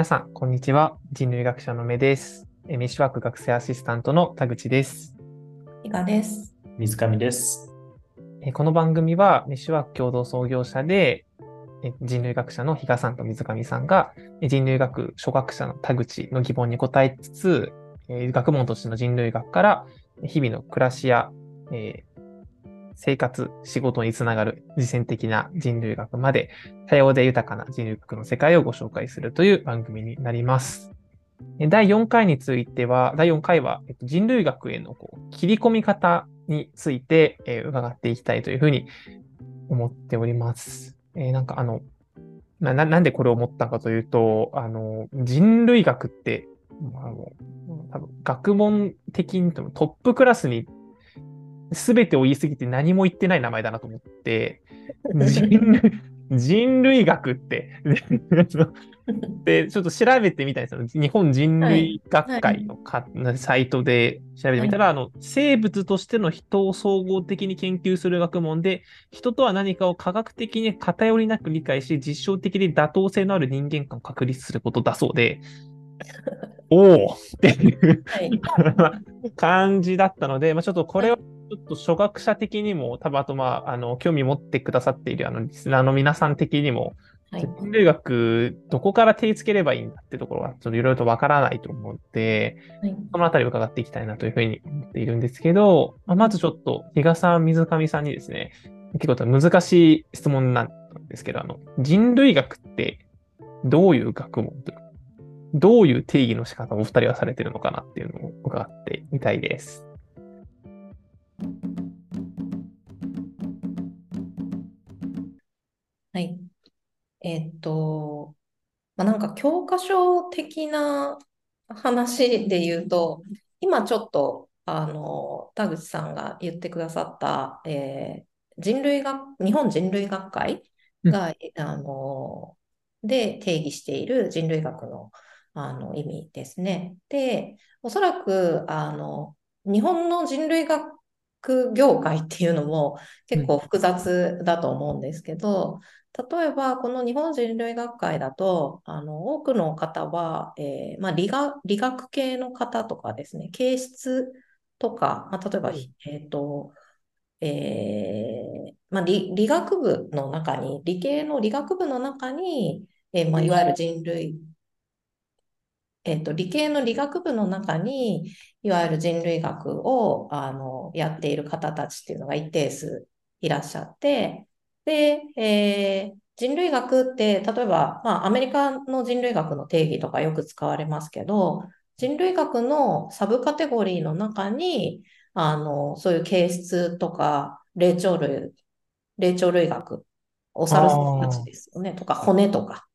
皆さん、こんにちは。人類学者の目です。えメッシュワーク学生アシスタントの田口です。伊賀です。水上です。えこの番組は、メッシュワーク共同創業者で、え人類学者の比嘉さんと水上さんが、え人類学初学者の田口の疑問に答えつつ、えー学問としての人類学から、日々の暮らしや、えー生活、仕事につながる実践的な人類学まで、多様で豊かな人類学の世界をご紹介するという番組になります。第4回については、第4回は人類学へのこう切り込み方について、伺っていきたいというふうに思っております。えーなんかあの、な、なんでこれを思ったかというと、あの、人類学って、あ、多分学問的にトップクラスに全てを言い過ぎて何も言ってない名前だなと思って、人 類人類学って、で、ちょっと調べてみたんですよ。日本人類学会のか、サイトで調べてみたら、あの、生物としての人を総合的に研究する学問で、人とは何かを科学的に偏りなく理解し、実証的で妥当性のある人間観を確立することだそうで、おお。っていうはい。感じだったので、まあ、ちょっとこれはちょっと初学者的にも、多分あとまあ、あの、興味持ってくださっているあの、リスナーの皆さん的にも、はい。人類学、どこから手つければいいんだってところは、ちょっといろいろとわからないと思って、はい。そのあたりを伺っていきたいなというふうに思っているんですけど、まあ、まずちょっと、比嘉さん、水上さんにですね、結構難しい質問なんですけど、あの、人類学ってどういう学問とどういう定義の仕方をお二人はされてるのかなっていうのを伺ってみたいです。えーっと、まあ、なんか教科書的な話で言うと、今ちょっと、あの、田口さんが言ってくださった、えー人類学、日本人類学会が、あの、で定義している人類学の、あの意味ですね。で、おそらく、あの、日本の人類学業界っていうのも結構複雑だと思うんですけど、例えばこの日本人類学会だと、あの多くの方は、えーまあ、理学、理学系の方とかですね、形質とか、まあ、例えば、うん。えっと、えーまあ、理、理学部の中に、理系の理学部の中に、えーまあ、いわゆる人類、えっと、理系の理学部の中に、いわゆる人類学をあのやっている方たちっていうのが一定数いらっしゃって、で、えー人類学って、例えば、まあ、アメリカの人類学の定義とかよく使われますけど、人類学のサブカテゴリーの中に、あの、そういう形質とか、霊長類、霊長類学、お猿さんたちですよね、とか、骨とか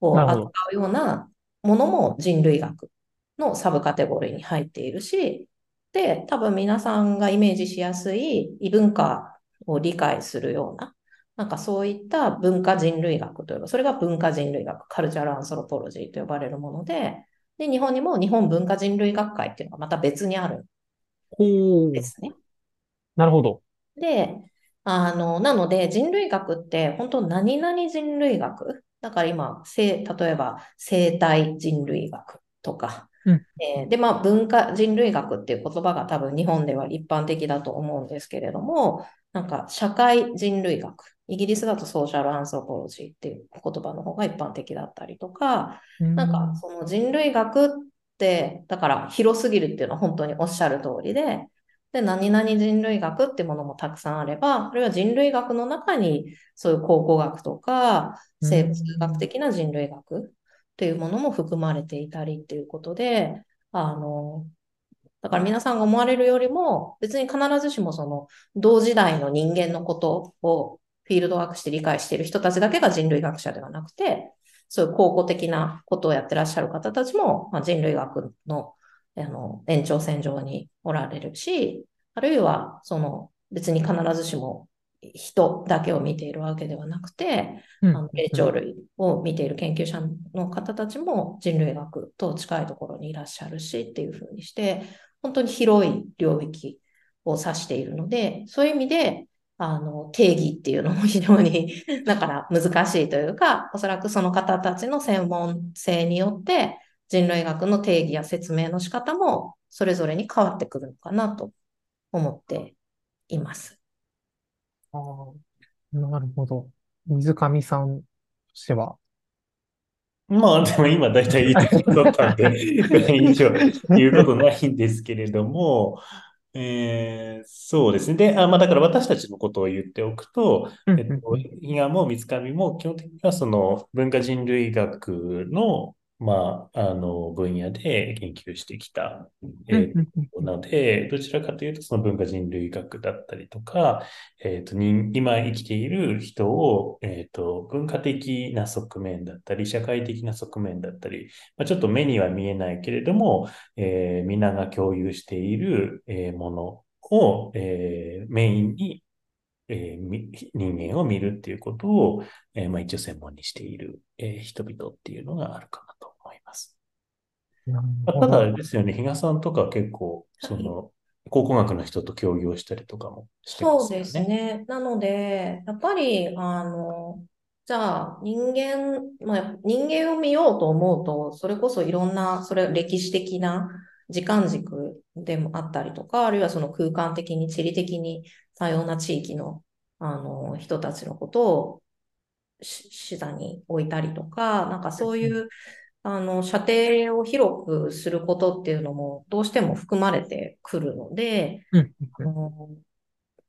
を扱うようなものも人類学のサブカテゴリーに入っているし、で、多分皆さんがイメージしやすい異文化を理解するような、なんかそういった文化人類学というか、それが文化人類学、カルチャルアンソロポロジーと呼ばれるもので、で、日本にも日本文化人類学会っていうのがまた別にあるほんですね。なるほど。で、あの、なので人類学って本当何々人類学？だから今、せ例えば生態人類学とか、うんえーで、まあ文化人類学っていう言葉が多分日本では一般的だと思うんですけれども、なんか社会人類学、イギリスだとソーシャルアンソロポロジーっていう言葉の方が一般的だったりとか、なんかその人類学って、だから広すぎるっていうのは本当におっしゃる通りで、で、何々人類学ってものもたくさんあれば、あるいは人類学の中にそういう考古学とか生物学的な人類学っていうものも含まれていたりっていうことで、あの、だから皆さんが思われるよりも、別に必ずしもその同時代の人間のことをフィールドワークして理解している人たちだけが人類学者ではなくて、そういう考古的なことをやってらっしゃる方たちも、まあ、人類学のあの延長線上におられるし、あるいはその別に必ずしも人だけを見ているわけではなくて、うん。あの霊長類を見ている研究者の方たちも人類学と近いところにいらっしゃるしっていうふうにして、本当に広い領域を指しているので、そういう意味で、あの、定義っていうのも非常に、だから難しいというか、おそらくその方たちの専門性によって、人類学の定義や説明の仕方もそれぞれに変わってくるのかなと思っています。ああ、なるほど。水上さんとしては？まあ、でも今大体いいところだったんで、以上言うことないんですけれども、えー、そうですね。で、あまあ、だから私たちのことを言っておくと、えっと、伊賀も三上も基本的にはその文化人類学のまあ、あの、分野で研究してきた、えー、なので、どちらかというと、その文化人類学だったりとか、えっ、ー、と、今生きている人を、えっ、ー、と、文化的な側面だったり、社会的な側面だったり、まあ、ちょっと目には見えないけれども、えー、皆が共有している、えー、ものを、えー、メインにえー、人間を見るっていうことを、えー、まあ、一応専門にしている、えー、人々っていうのがあるかな。ただ、あれですよね、比嘉さんとか結構、その、考古学の人と協業したりとかもしてますよね。そうですね。なので、やっぱり、あの、じゃあ人間、まあ、人間を見ようと思うと、それこそいろんな、それ歴史的な時間軸でもあったりとか、あるいはその空間的に地理的に多様な地域のあの人たちのことを視座に置いたりとか、なんかそういう、あの、射程を広くすることっていうのもどうしても含まれてくるので、あの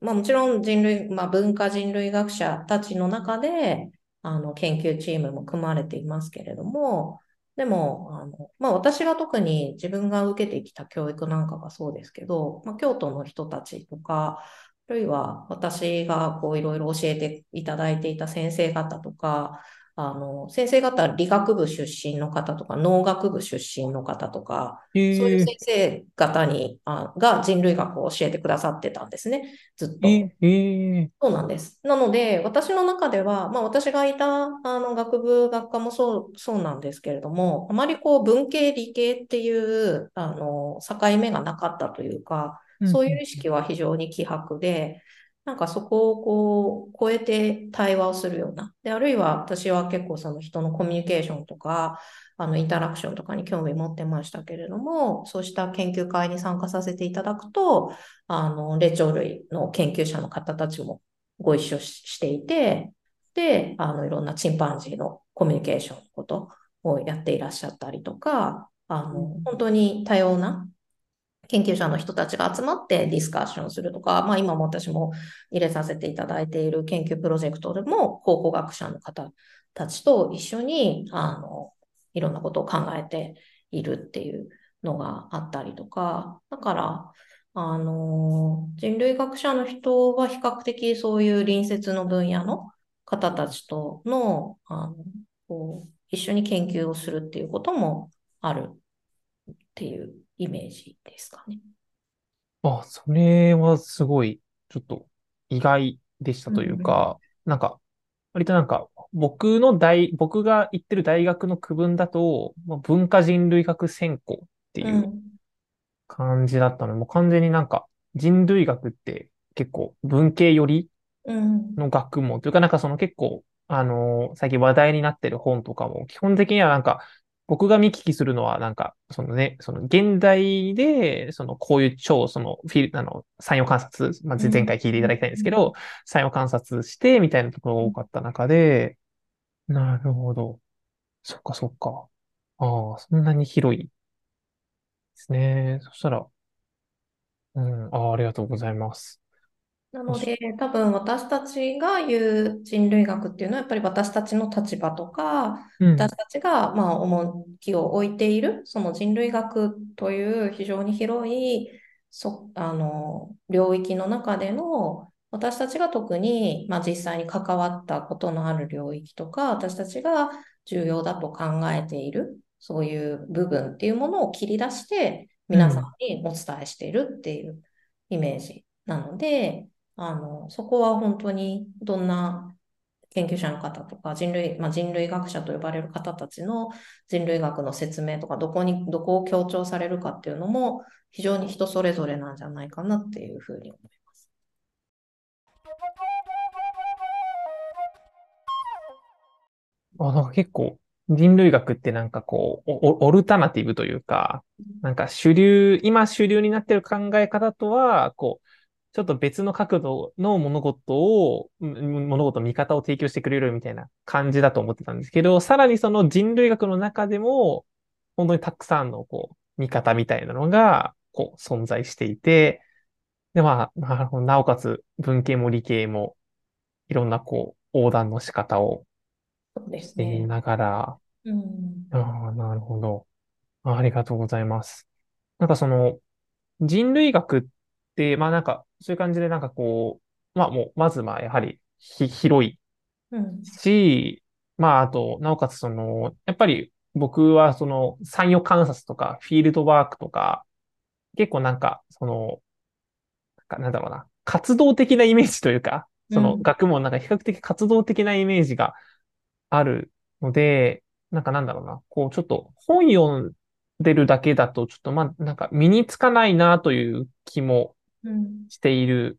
まあ、もちろん人類、まあ、文化人類学者たちの中で、あの、研究チームも組まれていますけれども、でも、あの、まあ、私が特に自分が受けてきた教育なんかがそうですけど、まあ、京都の人たちとか、あるいは私がこういろいろ教えていただいていた先生方とか、あの、先生方、理学部出身の方とか、農学部出身の方とか、そういう先生方にあが人類学を教えてくださってたんですね、ずっと。そうなんです。なので、私の中では、まあ私がいたあの学部学科もそうそうなんですけれども、あまりこう文系理系っていうあの境目がなかったというか、そういう意識は非常に希薄で、なんかそこをこう超えて対話をするような。で、あるいは私は結構その人のコミュニケーションとか、あのインタラクションとかに興味持ってましたけれども、そうした研究会に参加させていただくと、あの、霊長類の研究者の方たちもご一緒していて、で、あの、いろんなチンパンジーのコミュニケーションのことをやっていらっしゃったりとか、あの、本当に多様な研究者の人たちが集まってディスカッションするとか、まあ、今も私も入れさせていただいている研究プロジェクトでも考古学者の方たちと一緒にあのいろんなことを考えているっていうのがあったりとか、だからあの人類学者の人は比較的そういう隣接の分野の方たちとのあのこう一緒に研究をするっていうこともあるっていうイメージですかね。あ、それはすごい、ちょっと意外でしたというか、うん、なんか、割となんか、僕の大、僕が行ってる大学の区分だと、まあ、文化人類学専攻っていう感じだったので、うん、もう完全になんか、人類学って結構文系寄りの学問というか、なんかその結構、あのー、最近話題になってる本とかも、基本的にはなんか、僕が見聞きするのは、なんか、そのね、その現代で、そのこういう超、そのフィル、あの、産業観察、まあ、前回聞いていただきたいんですけど、産業観察して、みたいなところが多かった中で、なるほど。そっかそっか。ああ、そんなに広いですね。そしたら、うん、ああ、ありがとうございます。なので、多分私たちが言う人類学っていうのは、やっぱり私たちの立場とか、うん、私たちがまあ重きを置いている、その人類学という非常に広いそあの領域の中での、私たちが特に、まあ、実際に関わったことのある領域とか、私たちが重要だと考えている、そういう部分っていうものを切り出して、皆さんにお伝えしているっていうイメージなので、あの、そこは本当にどんな研究者の方とか人類、まあ、人類学者と呼ばれる方たちの人類学の説明とかどこにどこを強調されるかっていうのも非常に人それぞれなんじゃないかなっていうふうに思います。あなんか結構人類学ってなんかこうオ、オルタナティブというか、なんか主流、今主流になってる考え方とは、こう、ちょっと別の角度の物事を、ん物事、見方を提供してくれるみたいな感じだと思ってたんですけど、さらにその人類学の中でも、本当にたくさんのこう、見方みたいなのが、こう、存在していて、で、まあ、なおかつ文系も理系も、いろんなこう、横断の仕方をそうですね。ながら、うん。ああ、なるほど。あありがとうございます。なんかその、人類学って、まあなんか、そういう感じでなんかこう、まあもう、まずまあやはりひ広いうん。し、まああと、なおかつその、やっぱり僕はその産業観察とかフィールドワークとか、結構なんか、その、なんかなんだろうな、活動的なイメージというか、そのうん学問なんか比較的活動的なイメージがあるので、なんかなんだろうな、こうちょっと本読んでるだけだとちょっとまあなんか身につかないなという気もうん。している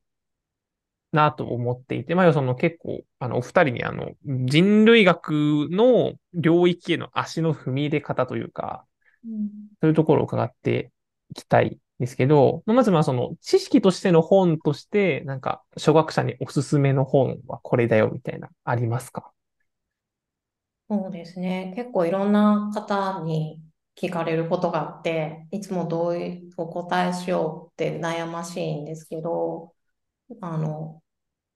なと思っていて、まあ、その結構、あの、お二人にあの、人類学の領域への足の踏み入れ方というか、うん。そういうところを伺っていきたいんですけど、まずまあその知識としての本として、なんか初学者におすすめの本はこれだよみたいな、ありますか？そうですね。結構いろんな方に聞かれることがあって、いつもどういうお答えしようって悩ましいんですけど、あの、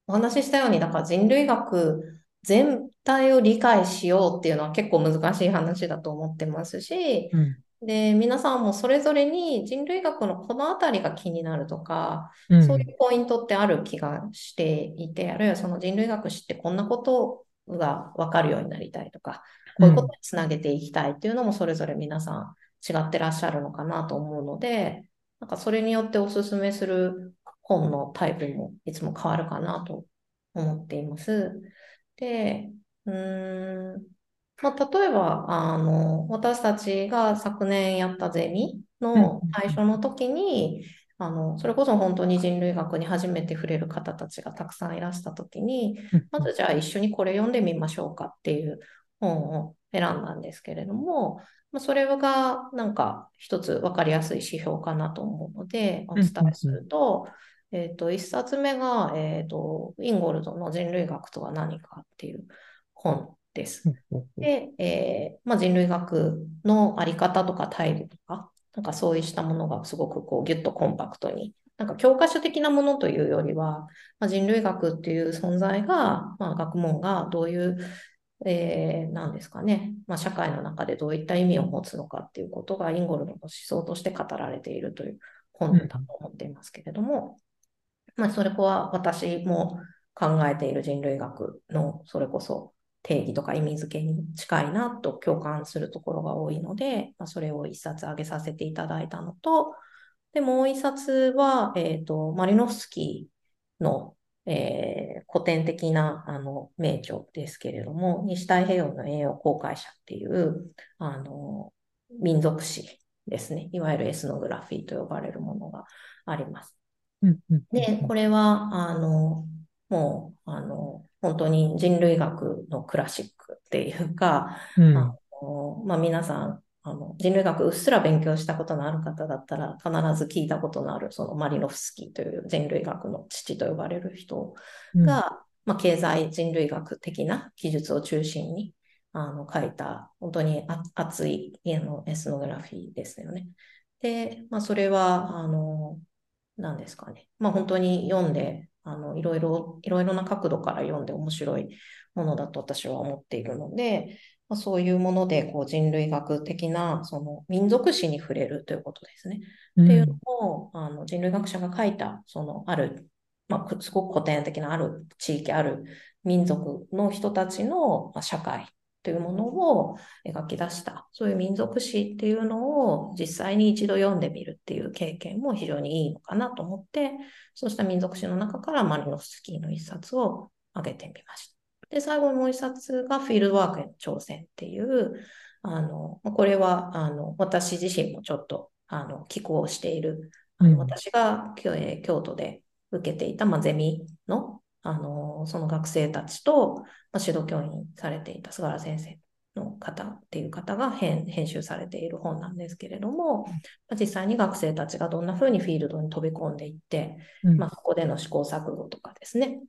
お話ししたように、だから人類学全体を理解しようっていうのは結構難しい話だと思ってますし、うん。で、皆さんもそれぞれに人類学のこのあたりが気になるとか、うん。そういうポイントってある気がしていて、あるいはその人類学知ってこんなことが分かるようになりたいとか、こういうことにつなげていきたいっていうのもそれぞれ皆さん違ってらっしゃるのかなと思うので、なんかそれによっておすすめする本のタイプもいつも変わるかなと思っています。で、うーん、まあ、例えば、あの、私たちが昨年やったゼミの最初の時に、あの、それこそ本当に人類学に初めて触れる方たちがたくさんいらした時に、うん。まずじゃあ一緒にこれ読んでみましょうかっていう本を選んだんですけれども、まあ、それがなんか一つ分かりやすい指標かなと思うのでお伝えすると、えっと、一冊目が、えっと、インゴルドの人類学とは何かっていう本です。で、えーまあ、人類学のあり方とか態度とか、なんかそうしたものがすごくこうギュッとコンパクトに、なんか教科書的なものというよりは、まあ、人類学っていう存在が、まあ、学問がどういう、えー、なんですかね、まあ、社会の中でどういった意味を持つのかっていうことがインゴルドの思想として語られているという本だと思っていますけれども、まあ、それこは私も考えている人類学のそれこそ定義とか意味付けに近いなと共感するところが多いので、まあ、それを一冊挙げさせていただいたのと、で、もう一冊は、えっと、マリノフスキーの、えー古典的なあの名著ですけれども、西太平洋の栄養航海者っていうあの民族史ですね。いわゆるエスノグラフィーと呼ばれるものがあります。で、これは、あの、もう、あの、本当に人類学のクラシックっていうか、うんあのまあ、皆さん、あの、人類学うっすら勉強したことのある方だったら、必ず聞いたことのある、そのマリノフスキーという人類学の父と呼ばれる人うんが、まあ、経済人類学的な記述を中心に、あの、書いた、本当にあ熱いあのエスノグラフィーですよね。で、まあ、それは、あの、なんですかね。まあ、本当に読んで、あの、いろいろ、いろいろな角度から読んで面白いものだと私は思っているので、まあ、そういうもので、こう、人類学的な、その、民族史に触れるということですね。っていうのを、あの、人類学者が書いた、その、ある、まあ、すごく古典的なある地域、ある民族の人たちの、まあ、社会というものを描き出した、そういう民族史っていうのを実際に一度読んでみるっていう経験も非常にいいのかなと思って、そうした民族史の中からマリノフスキーの一冊を挙げてみました。で、最後にもう一冊がフィールドワークへの挑戦っていう、あの、これは、あの、私自身もちょっと、あの、寄稿している、私が京京都で受けていた、まあ、ゼミの、あの、その学生たちと、まあ、指導教員されていた菅原先生の方っていう方が編編集されている本なんですけれども、まあ、実際に学生たちがどんな風にフィールドに飛び込んでいって、うん。まあ、そこでの試行錯誤とかですね、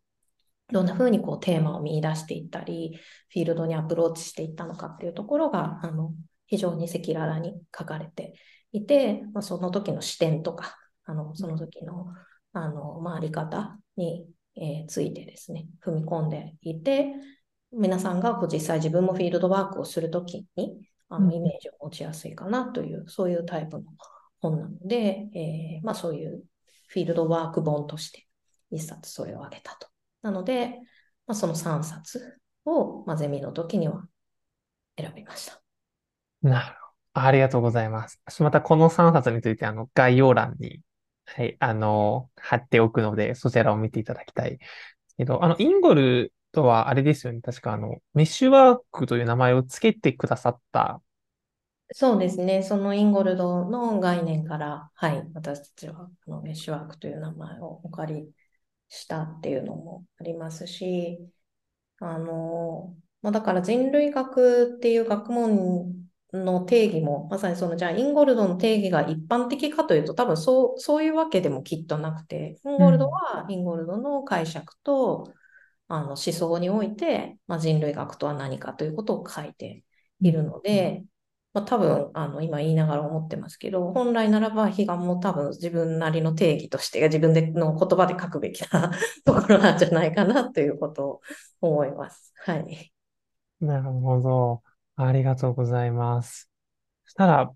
どんな風にこうテーマを見出していったり、フィールドにアプローチしていったのかっていうところが、あの、非常に赤裸々に書かれていて、まあ、その時の視点とか、あの、その時の、あの、まあ、あり方に、えーついてですね、踏み込んでいて、皆さんがこう実際自分もフィールドワークをするときに、あうんの、イメージを持ちやすいかなという、そういうタイプの本なので、えーまあ、そういうフィールドワーク本として、一冊それをあげたと。なので、まあ、その3冊を、まあ、ゼミの時には選びました。なるほど。ありがとうございます。私またこの3冊について、あの、概要欄に、はい、あの、貼っておくので、そちらを見ていただきたい。けど、あの、インゴルとはあれですよね。確かあの、メッシュワークという名前をつけてくださった。そうですね。そのインゴルドの概念から、はい、私たちはあのメッシュワークという名前をお借りしたっていうのもありますし、あの、まあ、だから人類学っていう学問の定義も、まさにその、じゃあインゴルドの定義が一般的かというと、多分そう、そういうわけでもきっとなくて、インゴルドはインゴルドの解釈と、あの思想において、まあ、人類学とは何かということを書いているので、まあ、多分あの今言いながら思ってますけど、本来ならば悲願も多分自分なりの定義として自分での言葉で書くべきな ところなんじゃないかなということを思います。はい。なるほど。ありがとうございます。そしたら、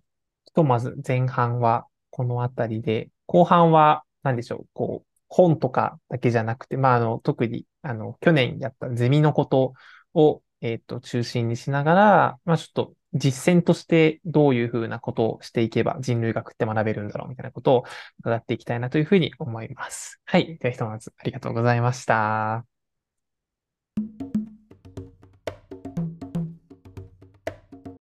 ひとまず前半はこのあたりで、後半は何でしょう、こう、本とかだけじゃなくて、まあ、あの、特に、あの、去年やったゼミのことを、えっと、中心にしながら、まあ、ちょっと実践としてどういうふうなことをしていけば人類学って学べるんだろうみたいなことを伺っていきたいなというふうに思います。はい。では、ひとまずありがとうございました。